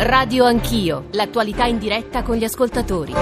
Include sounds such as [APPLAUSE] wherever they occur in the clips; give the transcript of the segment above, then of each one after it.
Radio Anch'io, l'attualità in diretta con gli ascoltatori.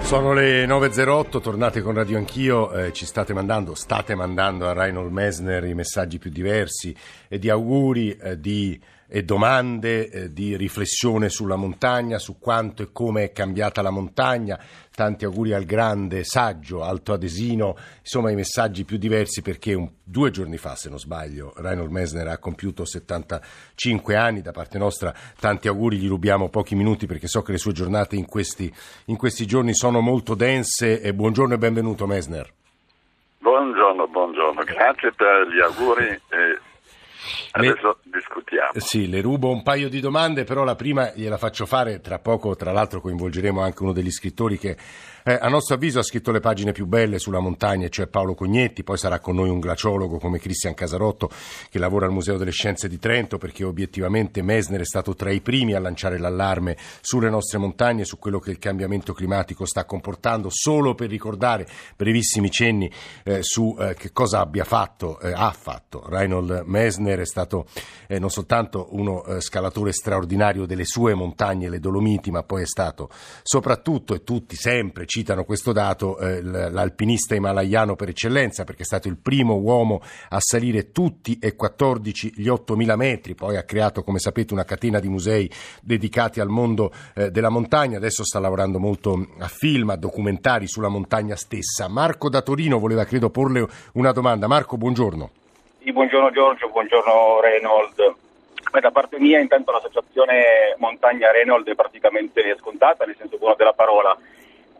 Sono le 9.08, tornate con Radio Anch'io, eh, ci state mandando, state mandando a Reinhold Messner i messaggi più diversi e di auguri, eh, di e domande eh, di riflessione sulla montagna, su quanto e come è cambiata la montagna. Tanti auguri al grande saggio Alto Adesino, insomma i messaggi più diversi perché un, due giorni fa, se non sbaglio, Reinhold Messner ha compiuto 75 anni, da parte nostra tanti auguri, gli rubiamo pochi minuti perché so che le sue giornate in questi, in questi giorni sono molto dense e buongiorno e benvenuto Messner. Buongiorno, buongiorno, grazie per gli auguri. Eh Adesso le, discutiamo. Sì, le rubo un paio di domande, però la prima gliela faccio fare, tra poco tra l'altro coinvolgeremo anche uno degli scrittori che eh, a nostro avviso ha scritto le pagine più belle sulla montagna, cioè Paolo Cognetti, poi sarà con noi un glaciologo come Cristian Casarotto che lavora al Museo delle Scienze di Trento perché obiettivamente Mesner è stato tra i primi a lanciare l'allarme sulle nostre montagne, su quello che il cambiamento climatico sta comportando, solo per ricordare brevissimi cenni eh, su eh, che cosa abbia fatto, eh, ha fatto. Reinhold Mesner è stato eh, non soltanto uno eh, scalatore straordinario delle sue montagne, le Dolomiti, ma poi è stato soprattutto e tutti sempre citano questo dato, eh, l'alpinista himalayano per eccellenza, perché è stato il primo uomo a salire tutti e 14 gli 8000 metri, poi ha creato, come sapete, una catena di musei dedicati al mondo eh, della montagna, adesso sta lavorando molto a film, a documentari sulla montagna stessa. Marco da Torino voleva, credo, porle una domanda. Marco, buongiorno. Sì, buongiorno Giorgio, buongiorno Reynold. Beh, da parte mia intanto l'associazione Montagna Reynold è praticamente scontata, nel senso buono della parola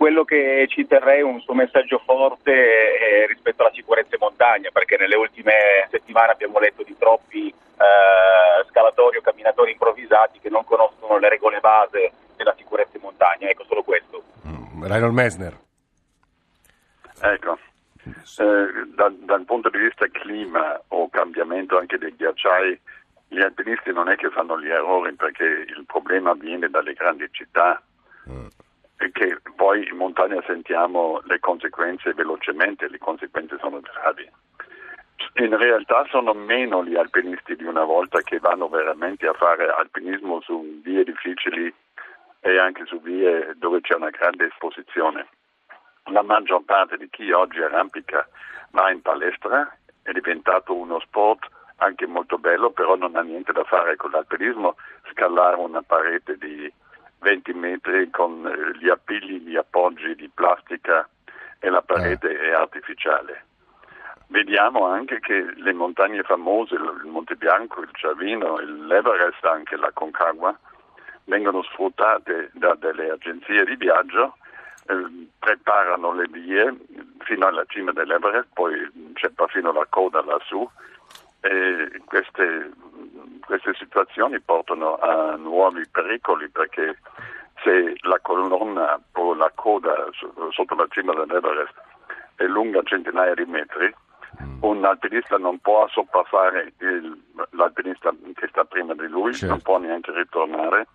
quello che ci terrei è un suo messaggio forte eh, rispetto alla sicurezza in montagna, perché nelle ultime settimane abbiamo letto di troppi eh, scalatori o camminatori improvvisati che non conoscono le regole base della sicurezza in montagna. Ecco, solo questo. Mm, Reinhold Messner. Ecco, eh, da, dal punto di vista clima o cambiamento anche dei ghiacciai, gli alpinisti non è che fanno gli errori perché il problema viene dalle grandi città. Mm che poi in montagna sentiamo le conseguenze velocemente, le conseguenze sono gravi. In realtà sono meno gli alpinisti di una volta che vanno veramente a fare alpinismo su vie difficili e anche su vie dove c'è una grande esposizione. La maggior parte di chi oggi arrampica va in palestra, è diventato uno sport anche molto bello, però non ha niente da fare con l'alpinismo, scalare una parete di 20 metri con eh, gli appigli, gli appoggi di plastica e la parete eh. è artificiale. Vediamo anche che le montagne famose, il Monte Bianco, il Ciavino, l'Everest, anche la Concagua, vengono sfruttate da delle agenzie di viaggio, eh, preparano le vie fino alla cima dell'Everest, poi c'è perfino la coda lassù e queste queste situazioni portano a nuovi pericoli perché se la colonna o la coda sotto la cima dell'Everest è lunga centinaia di metri, mm. un alpinista non può sorpassare il, l'alpinista che sta prima di lui, certo. non può neanche ritornare,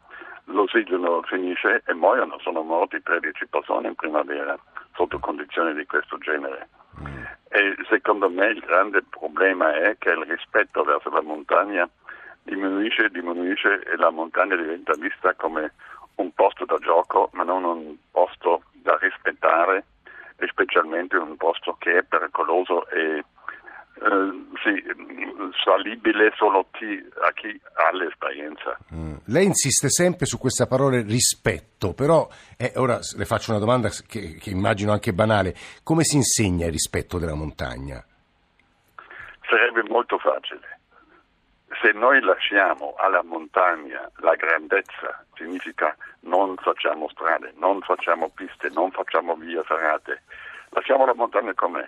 l'ossigeno finisce e muoiono, sono morti 13 persone in primavera sotto condizioni di questo genere. Mm. E secondo me il grande problema è che il rispetto verso la montagna diminuisce, diminuisce e la montagna diventa vista come un posto da gioco ma non un posto da rispettare e specialmente un posto che è pericoloso e eh, sì, salibile solo chi, a chi ha l'esperienza. Mm. Lei insiste sempre su questa parola rispetto, però eh, ora le faccio una domanda che, che immagino anche banale. Come si insegna il rispetto della montagna? Sarebbe molto facile se noi lasciamo alla montagna la grandezza, significa non facciamo strade, non facciamo piste, non facciamo vie ferrate, lasciamo la montagna com'è.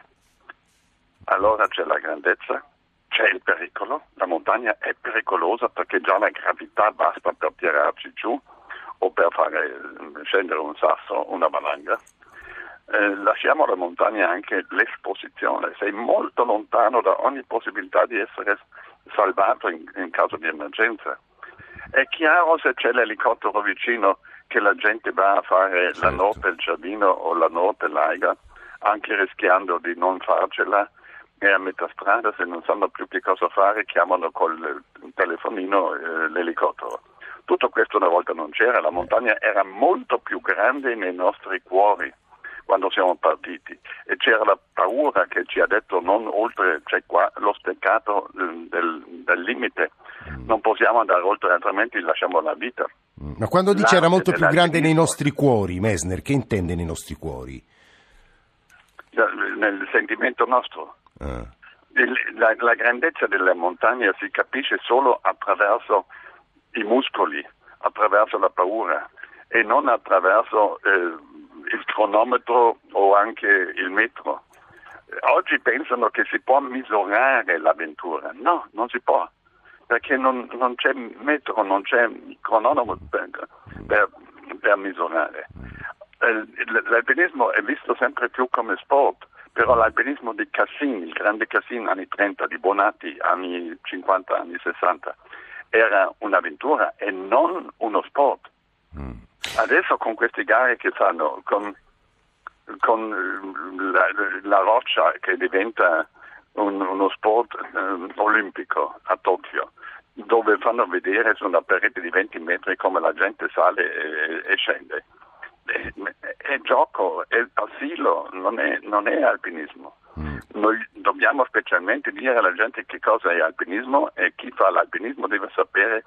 Allora c'è la grandezza, c'è il pericolo, la montagna è pericolosa perché già la gravità basta per tirarci giù o per fare scendere un sasso, una valanga. Eh, lasciamo alla montagna anche l'esposizione, sei molto lontano da ogni possibilità di essere salvato in, in caso di emergenza. È chiaro se c'è l'elicottero vicino che la gente va a fare certo. la notte il giardino o la notte l'aiga, anche rischiando di non farcela e a metà strada se non sanno più che cosa fare chiamano col telefonino eh, l'elicottero. Tutto questo una volta non c'era, la montagna era molto più grande nei nostri cuori quando siamo partiti e c'era la paura che ci ha detto non oltre c'è qua lo steccato del, del limite, mm. non possiamo andare oltre altrimenti lasciamo la vita. Mm. Ma quando dice era molto più grande nei nostri cuori, Messner, che intende nei nostri cuori? Nel sentimento nostro. Ah. La, la grandezza della montagna si capisce solo attraverso i muscoli, attraverso la paura e non attraverso eh, il cronometro o anche il metro. Oggi pensano che si può misurare l'avventura. No, non si può, perché non, non c'è metro, non c'è cronometro per, per, per misurare. L'alpinismo è visto sempre più come sport, però l'alpinismo di Cassin, il grande Cassin anni 30, di Bonatti anni 50, anni 60, era un'avventura e non uno sport. Mm. Adesso con queste gare che fanno, con, con la, la, roccia che diventa un, uno sport eh, olimpico a Tokyo, dove fanno vedere su una parete di 20 metri come la gente sale e, e scende. È, è, gioco, è asilo, non è, non è alpinismo. Mm. Noi dobbiamo specialmente dire alla gente che cosa è alpinismo e chi fa l'alpinismo deve sapere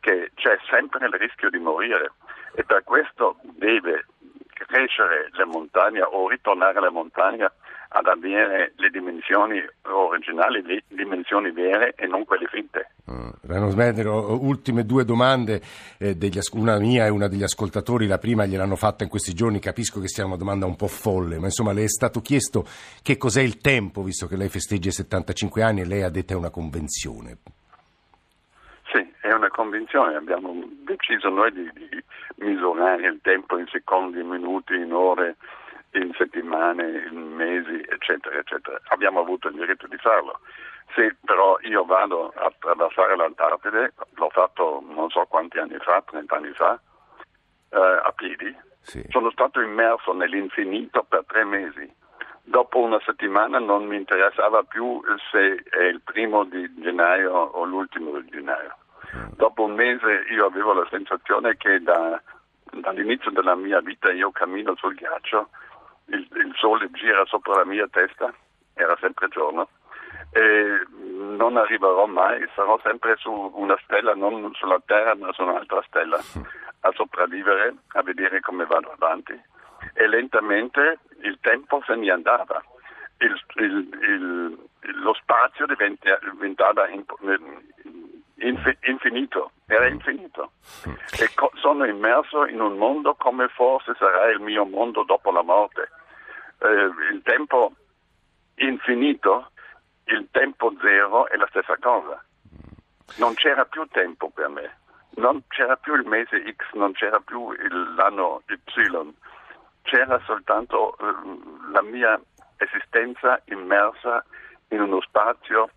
che c'è sempre il rischio di morire e per questo deve crescere la montagna o ritornare alla montagna ad avere le dimensioni originali, le dimensioni vere e non quelle finte. Mm. Rano Smedero, ultime due domande, eh, degli, una mia e una degli ascoltatori, la prima gliel'hanno fatta in questi giorni, capisco che sia una domanda un po' folle, ma insomma le è stato chiesto che cos'è il tempo, visto che lei festeggia i 75 anni e lei ha detto è una convenzione. Convenzione, abbiamo deciso noi di, di misurare il tempo in secondi, in minuti, in ore, in settimane, in mesi, eccetera, eccetera. Abbiamo avuto il diritto di farlo. Se però io vado a attraversare l'Antartide, l'ho fatto non so quanti anni fa, 30 anni fa, eh, a piedi, sì. sono stato immerso nell'infinito per tre mesi. Dopo una settimana non mi interessava più se è il primo di gennaio o l'ultimo di gennaio. Dopo un mese io avevo la sensazione che da, dall'inizio della mia vita io cammino sul ghiaccio il, il sole gira sopra la mia testa, era sempre giorno, e non arriverò mai, sarò sempre su una stella, non sulla Terra ma su un'altra stella, a sopravvivere, a vedere come vado avanti. E lentamente il tempo se ne andava, il, il, il, lo spazio diventava infinito, era infinito. E co- sono immerso in un mondo come forse sarà il mio mondo dopo la morte eh, il tempo infinito, il tempo zero è la stessa cosa. Non c'era più tempo per me, non c'era più il mese X, non c'era più l'anno Y, c'era soltanto eh, la mia esistenza immersa in uno spazio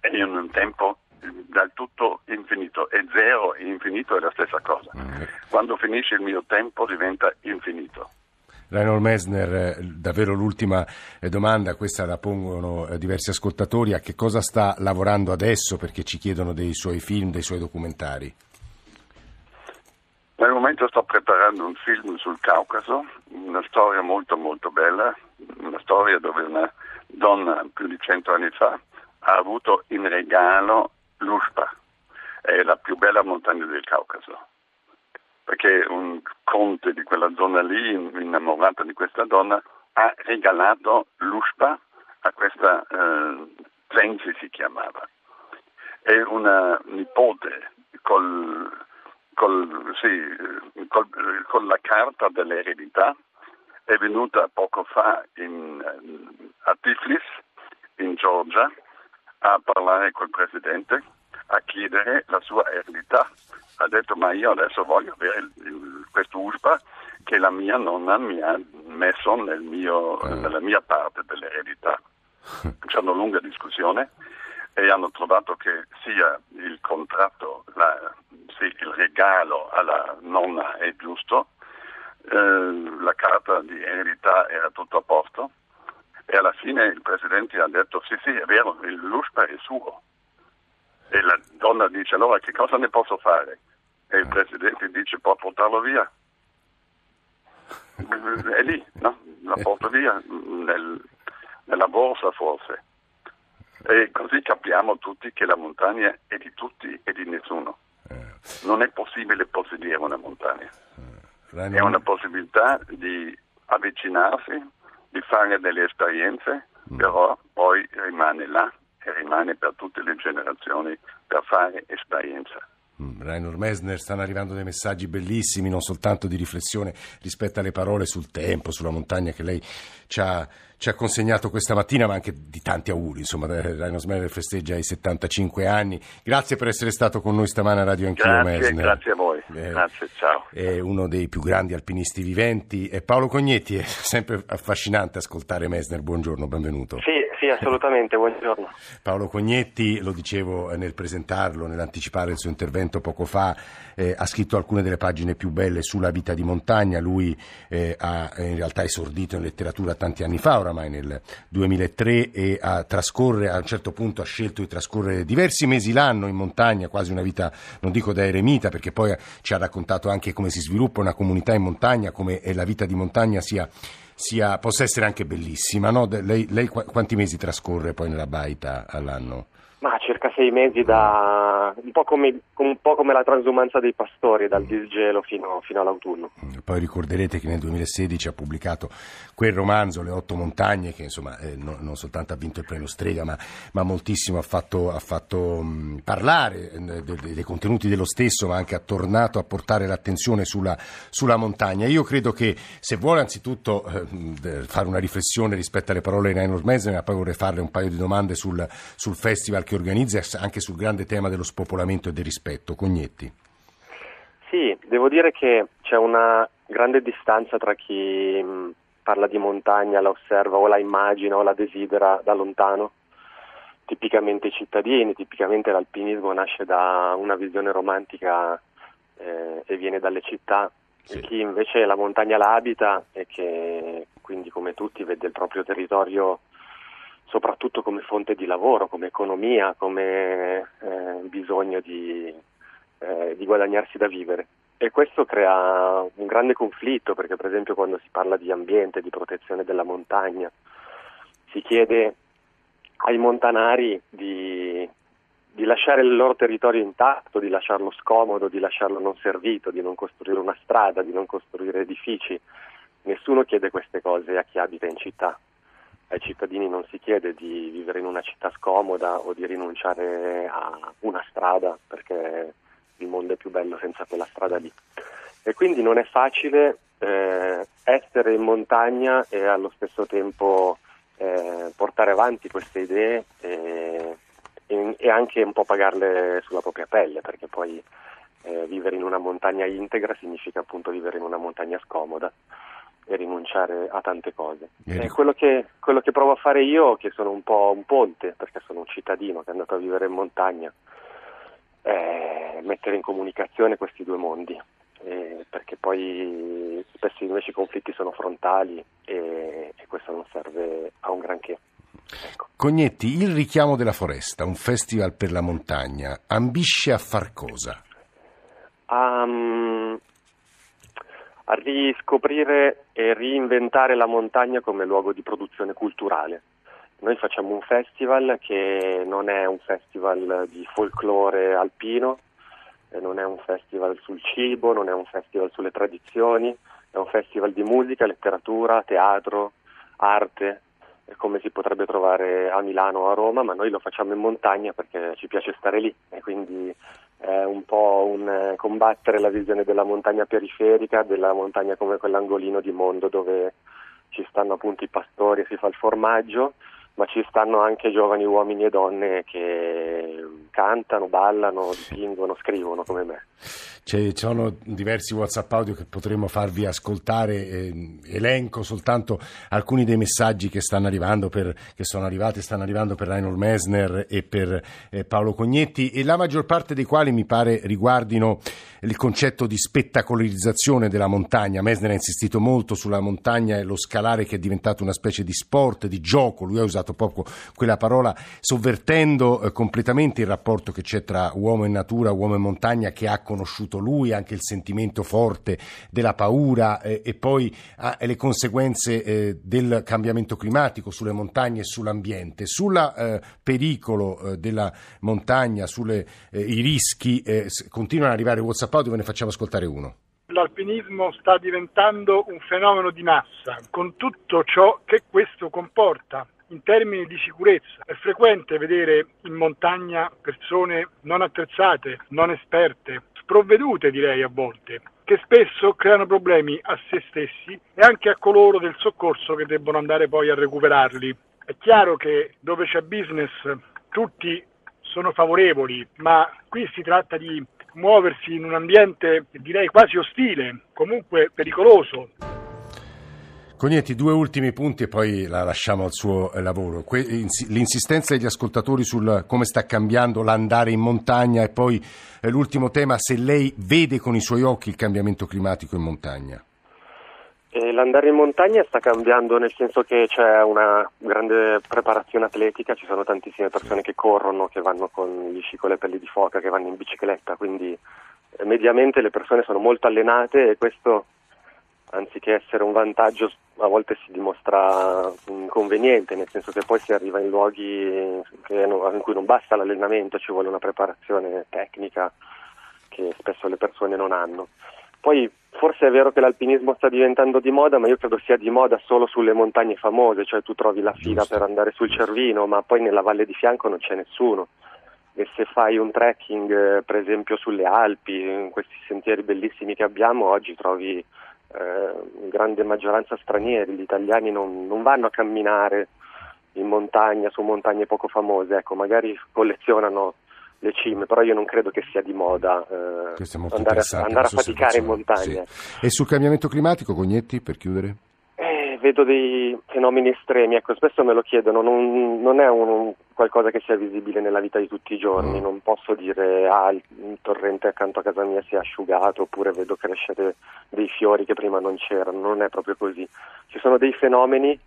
e in un tempo del tutto infinito e zero e infinito è la stessa cosa. Mm. Quando finisce il mio tempo diventa infinito. Reinhold Messner, eh, davvero l'ultima eh, domanda, questa la pongono eh, diversi ascoltatori, a che cosa sta lavorando adesso perché ci chiedono dei suoi film, dei suoi documentari? Nel momento sto preparando un film sul Caucaso, una storia molto molto bella, una storia dove una donna più di cento anni fa ha avuto in regalo l'Ushpa, è la più bella montagna del Caucaso perché un conte di quella zona lì, innamorato di questa donna, ha regalato l'Ushpa a questa eh, Zenzi si chiamava. È una nipote col, col, sì, col, con la carta dell'eredità, è venuta poco fa in, a Tiflis, in Georgia, a parlare col presidente, a chiedere la sua eredità ha detto ma io adesso voglio avere questo USPA che la mia nonna mi ha messo nel mio, eh. nella mia parte dell'eredità. [LAUGHS] C'è una lunga discussione e hanno trovato che sia il contratto, la, sì, il regalo alla nonna è giusto, eh, la carta di eredità era tutto a posto e alla fine il presidente ha detto sì sì è vero, l'USPA è suo. E la donna dice allora che cosa ne posso fare? e il Presidente dice può portarlo via. [LAUGHS] È lì, no? La porta via nel, nella borsa forse. E così capiamo tutti che la montagna è di tutti e di nessuno. Non è possibile possedere una montagna. È una possibilità di avvicinarsi, di fare delle esperienze, però poi rimane là e rimane per tutte le generazioni per fare esperienza. Mm, Rainer Messner stanno arrivando dei messaggi bellissimi, non soltanto di riflessione rispetto alle parole sul tempo, sulla montagna che lei ci ha, ci ha consegnato questa mattina, ma anche di tanti auguri. Insomma, Rainer Messner festeggia i 75 anni. Grazie per essere stato con noi stamane a Radio Anch'io, grazie, Messner. Grazie a voi. Eh, grazie, ciao. È uno dei più grandi alpinisti viventi. E Paolo Cognetti, è sempre affascinante ascoltare Messner. Buongiorno, benvenuto. Sì, sì, assolutamente, buongiorno. [LAUGHS] Paolo Cognetti, lo dicevo nel presentarlo, nell'anticipare il suo intervento poco fa, eh, ha scritto alcune delle pagine più belle sulla vita di montagna. Lui eh, ha in realtà esordito in letteratura tanti anni fa, oramai nel 2003, e a, trascorre, a un certo punto ha scelto di trascorrere diversi mesi l'anno in montagna, quasi una vita, non dico da eremita, perché poi ci ha raccontato anche come si sviluppa una comunità in montagna, come la vita di montagna sia sia, possa essere anche bellissima. No? Lei, lei, quanti mesi trascorre poi nella baita all'anno? Ma circa sei mesi da un po' come, un po come la transumanza dei pastori, dal disgelo fino, fino, all'autunno. Poi ricorderete che nel 2016 ha pubblicato quel romanzo, Le otto montagne, che insomma eh, no, non soltanto ha vinto il premio Strega, ma, ma moltissimo ha fatto, ha fatto mh, parlare eh, dei, dei contenuti dello stesso, ma anche ha tornato a portare l'attenzione sulla, sulla montagna. Io credo che se vuole anzitutto eh, fare una riflessione rispetto alle parole di Rainer Messner, ma poi vorrei farle un paio di domande sul, sul festival che organizza anche sul grande tema dello spopolamento e del rispetto. Cognetti. Sì, devo dire che c'è una grande distanza tra chi parla di montagna, la osserva o la immagina o la desidera da lontano. Tipicamente i cittadini, tipicamente l'alpinismo nasce da una visione romantica eh, e viene dalle città. Sì. Chi invece la montagna la abita e che quindi come tutti vede il proprio territorio soprattutto come fonte di lavoro, come economia, come eh, bisogno di, eh, di, guadagnarsi da vivere. E questo crea un grande conflitto perché per esempio quando si parla di ambiente, di protezione della montagna, si chiede ai montanari di, di lasciare il loro territorio intatto, di lasciarlo scomodo, di lasciarlo non servito, di non costruire una strada, di non costruire edifici. Nessuno chiede queste cose a chi abita in città ai cittadini non si chiede di vivere in una città scomoda o di rinunciare a una strada perché il mondo è più bello senza quella strada lì. E quindi non è facile eh, essere in montagna e allo stesso tempo eh, portare avanti queste idee e, e, anche un po' pagarle sulla propria pelle perché poi eh, vivere in una montagna integra significa appunto vivere in una montagna scomoda e rinunciare a tante cose. E quello, che, quello che provo a fare io, che sono un po' un ponte, perché sono un cittadino che è andato a vivere in montagna, è mettere in comunicazione questi due mondi, eh, perché poi spesso invece i conflitti sono frontali e, e questo non serve a un granché. Ecco. Cognetti, il richiamo della foresta, un festival per la montagna, ambisce a far cosa? Um, a riscoprire e reinventare la montagna come luogo di produzione culturale. Noi facciamo un festival che non è un festival di folklore alpino, non è un festival sul cibo, non è un festival sulle tradizioni, è un festival di musica, letteratura, teatro, arte, come si potrebbe trovare a Milano o a Roma, ma noi lo facciamo in montagna perché ci piace stare lì e quindi è un po' un eh, combattere la visione della montagna periferica, della montagna come quell'angolino di mondo dove ci stanno appunto i pastori e si fa il formaggio, ma ci stanno anche giovani uomini e donne che cantano, ballano, dipingono, scrivono come me. ci sono diversi WhatsApp audio che potremmo farvi ascoltare, eh, elenco soltanto alcuni dei messaggi che stanno arrivando per, che sono arrivati, stanno arrivando per Reinhold Messner e per eh, Paolo Cognetti e la maggior parte dei quali mi pare riguardino il concetto di spettacolarizzazione della montagna. Messner ha insistito molto sulla montagna e lo scalare che è diventato una specie di sport, di gioco, lui ha usato proprio quella parola, sovvertendo eh, completamente il rapporto rapporto che c'è tra uomo e natura, uomo e montagna che ha conosciuto lui, anche il sentimento forte della paura eh, e poi ah, le conseguenze eh, del cambiamento climatico sulle montagne e sull'ambiente. Sul eh, pericolo eh, della montagna, sui eh, rischi, continuano ad arrivare WhatsApp audio, ve ne facciamo ascoltare uno l'alpinismo sta diventando un fenomeno di massa, con tutto ciò che questo comporta in termini di sicurezza. È frequente vedere in montagna persone non attrezzate, non esperte, sprovvedute direi a volte, che spesso creano problemi a se stessi e anche a coloro del soccorso che debbono andare poi a recuperarli. È chiaro che dove c'è business tutti sono favorevoli, ma qui si tratta di muoversi in un ambiente direi quasi ostile, comunque pericoloso. Cognetti, due ultimi punti e poi la lasciamo al suo eh, lavoro. L'insistenza degli ascoltatori sul come sta cambiando l'andare in montagna e poi eh, l'ultimo tema, se lei vede con i suoi occhi il cambiamento climatico in montagna. E l'andare in montagna sta cambiando nel senso che c'è una grande preparazione atletica, ci sono tantissime persone che corrono, che vanno con gli sci con le pelli di foca, che vanno in bicicletta, quindi eh, mediamente le persone sono molto allenate e questo anziché essere un vantaggio a volte si dimostra inconveniente, nel senso che poi si arriva in luoghi in cui non basta l'allenamento, ci vuole una preparazione tecnica che spesso le persone non hanno. Poi forse è vero che l'alpinismo sta diventando di moda, ma io credo sia di moda solo sulle montagne famose, cioè tu trovi la fila Giusto. per andare sul Cervino, ma poi nella valle di fianco non c'è nessuno. E se fai un trekking, eh, per esempio sulle Alpi, in questi sentieri bellissimi che abbiamo, oggi trovi eh, grande maggioranza stranieri, gli italiani non, non, vanno a camminare in montagna, su montagne poco famose, ecco, magari collezionano le cime, però io non credo che sia di moda eh, andare, a, andare a faticare in montagna. Sì. E sul cambiamento climatico, Cognetti, per chiudere? Vedo dei fenomeni estremi, ecco, spesso me lo chiedono, non, non è un, qualcosa che sia visibile nella vita di tutti i giorni, mm. non posso dire ah il, il torrente accanto a casa mia si è asciugato oppure vedo crescere dei fiori che prima non c'erano, non è proprio così. Ci sono dei fenomeni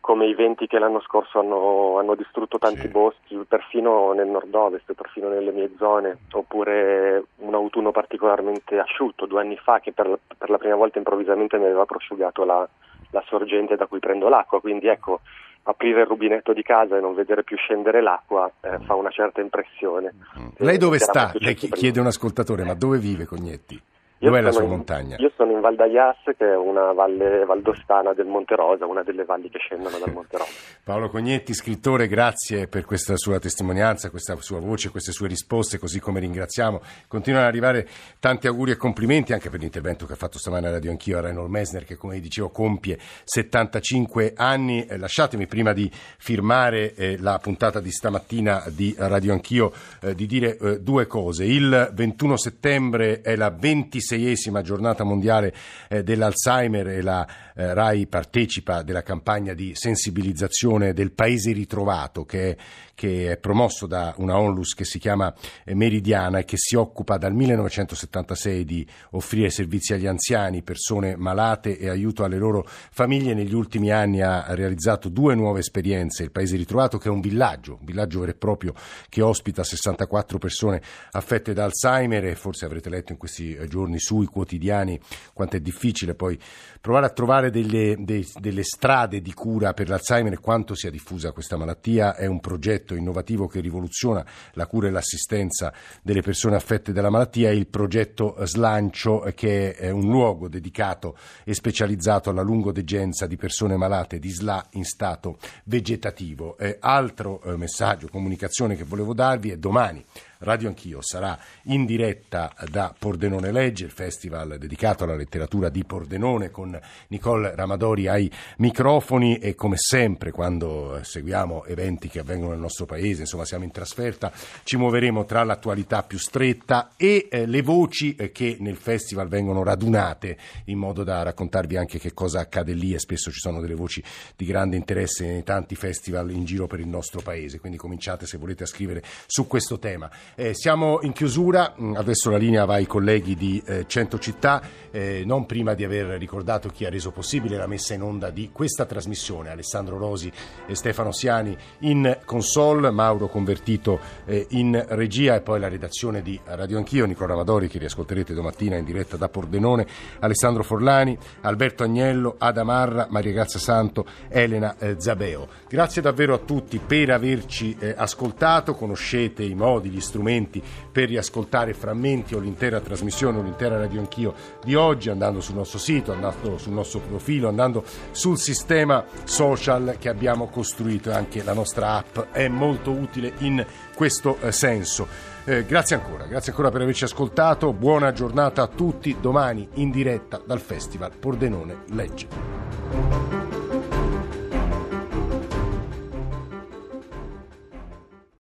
come i venti che l'anno scorso hanno, hanno distrutto tanti sì. boschi, perfino nel nord-ovest, perfino nelle mie zone, oppure un autunno particolarmente asciutto, due anni fa che per, per la prima volta improvvisamente mi aveva prosciugato la, la sorgente da cui prendo l'acqua, quindi ecco, aprire il rubinetto di casa e non vedere più scendere l'acqua eh, fa una certa impressione. Mm. Lei dove sta? Lei chiede un ascoltatore, ma dove vive Cognetti? Dov'è la sua in, montagna? Io sono in Val d'Aias, che è una valle valdostana del Monte Rosa, una delle valli che scendono dal Monte Rosa. [LAUGHS] Paolo Cognetti, scrittore, grazie per questa sua testimonianza, questa sua voce, queste sue risposte, così come ringraziamo. Continuano ad arrivare tanti auguri e complimenti anche per l'intervento che ha fatto stamane a Radio Anch'io a Reinhold Messner, che come dicevo compie 75 anni. Eh, lasciatemi prima di firmare eh, la puntata di stamattina di Radio Anch'io eh, di dire eh, due cose. Il 21 settembre è la 26 26esima giornata mondiale eh, dell'Alzheimer e la eh, RAI partecipa della campagna di sensibilizzazione del paese ritrovato che è, che è promosso da una onlus che si chiama eh, Meridiana e che si occupa dal 1976 di offrire servizi agli anziani, persone malate e aiuto alle loro famiglie. Negli ultimi anni ha realizzato due nuove esperienze. Il paese ritrovato che è un villaggio, un villaggio vero e proprio che ospita 64 persone affette da Alzheimer e forse avrete letto in questi eh, giorni sui quotidiani quanto è difficile poi provare a trovare delle, dei, delle strade di cura per l'Alzheimer e quanto sia diffusa questa malattia. È un progetto innovativo che rivoluziona la cura e l'assistenza delle persone affette dalla malattia. È il progetto Slancio, che è un luogo dedicato e specializzato alla lungodegenza di persone malate di SLA in stato vegetativo. Eh, altro messaggio, comunicazione che volevo darvi è domani Radio Anch'io sarà in diretta da Pordenone Legge, il festival dedicato alla letteratura di Pordenone con Nicole Ramadori ai microfoni e come sempre quando seguiamo eventi che avvengono nel nostro paese, insomma siamo in trasferta, ci muoveremo tra l'attualità più stretta e eh, le voci eh, che nel festival vengono radunate in modo da raccontarvi anche che cosa accade lì e spesso ci sono delle voci di grande interesse nei tanti festival in giro per il nostro paese, quindi cominciate se volete a scrivere su questo tema. Eh, siamo in chiusura, mm, adesso la linea va ai colleghi di eh, Cento Città, eh, non prima di aver ricordato chi ha reso possibile la messa in onda di questa trasmissione, Alessandro Rosi e Stefano Siani in console, Mauro Convertito eh, in regia e poi la redazione di Radio Anch'io, Nicola Amadori che riascolterete domattina in diretta da Pordenone, Alessandro Forlani, Alberto Agnello, Ada Marra, Maria Grazia Santo, Elena eh, Zabeo. Grazie davvero a tutti per averci eh, ascoltato, conoscete i modi, gli strumenti per riascoltare frammenti o l'intera trasmissione o l'intera Radio Anch'io di oggi andando sul nostro sito, andando sul nostro profilo, andando sul sistema social che abbiamo costruito e anche la nostra app è molto utile in questo eh, senso. Eh, grazie ancora, grazie ancora per averci ascoltato, buona giornata a tutti, domani in diretta dal Festival Pordenone Legge.